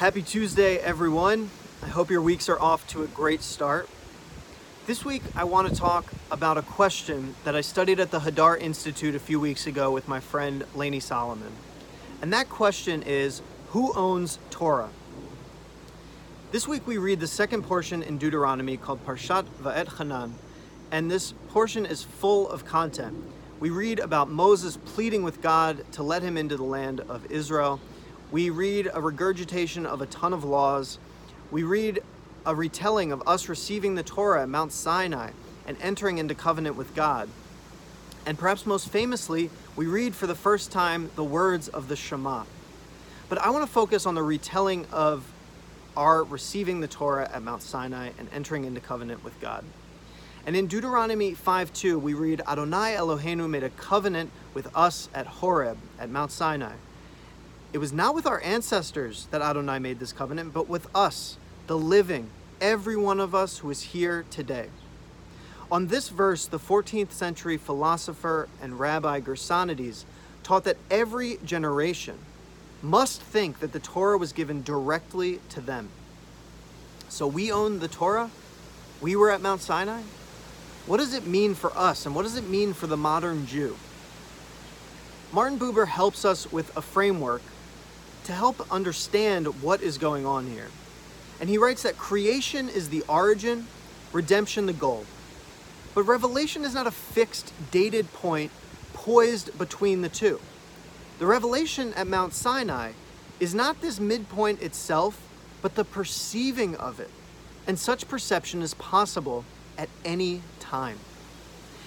Happy Tuesday, everyone. I hope your weeks are off to a great start. This week, I want to talk about a question that I studied at the Hadar Institute a few weeks ago with my friend Lainey Solomon. And that question is Who owns Torah? This week, we read the second portion in Deuteronomy called Parshat Va'etchanan, and this portion is full of content. We read about Moses pleading with God to let him into the land of Israel we read a regurgitation of a ton of laws. We read a retelling of us receiving the Torah at Mount Sinai and entering into covenant with God. And perhaps most famously, we read for the first time the words of the Shema. But I want to focus on the retelling of our receiving the Torah at Mount Sinai and entering into covenant with God. And in Deuteronomy 5:2, we read, Adonai Eloheinu made a covenant with us at Horeb, at Mount Sinai. It was not with our ancestors that Adonai made this covenant, but with us, the living, every one of us who is here today. On this verse, the 14th century philosopher and rabbi Gersonides taught that every generation must think that the Torah was given directly to them. So we own the Torah? We were at Mount Sinai? What does it mean for us, and what does it mean for the modern Jew? Martin Buber helps us with a framework to help understand what is going on here. And he writes that creation is the origin, redemption the goal. But revelation is not a fixed, dated point poised between the two. The revelation at Mount Sinai is not this midpoint itself, but the perceiving of it. And such perception is possible at any time.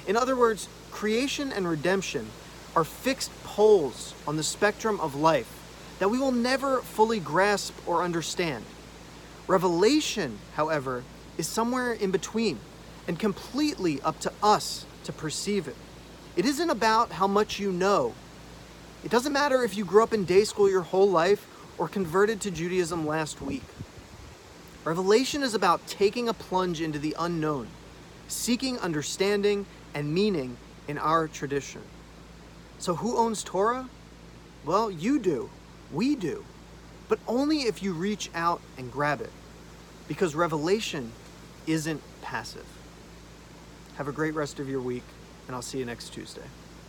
In other words, creation and redemption are fixed poles on the spectrum of life that we will never fully grasp or understand. Revelation, however, is somewhere in between and completely up to us to perceive it. It isn't about how much you know. It doesn't matter if you grew up in day school your whole life or converted to Judaism last week. Revelation is about taking a plunge into the unknown, seeking understanding and meaning in our tradition. So, who owns Torah? Well, you do. We do, but only if you reach out and grab it, because revelation isn't passive. Have a great rest of your week, and I'll see you next Tuesday.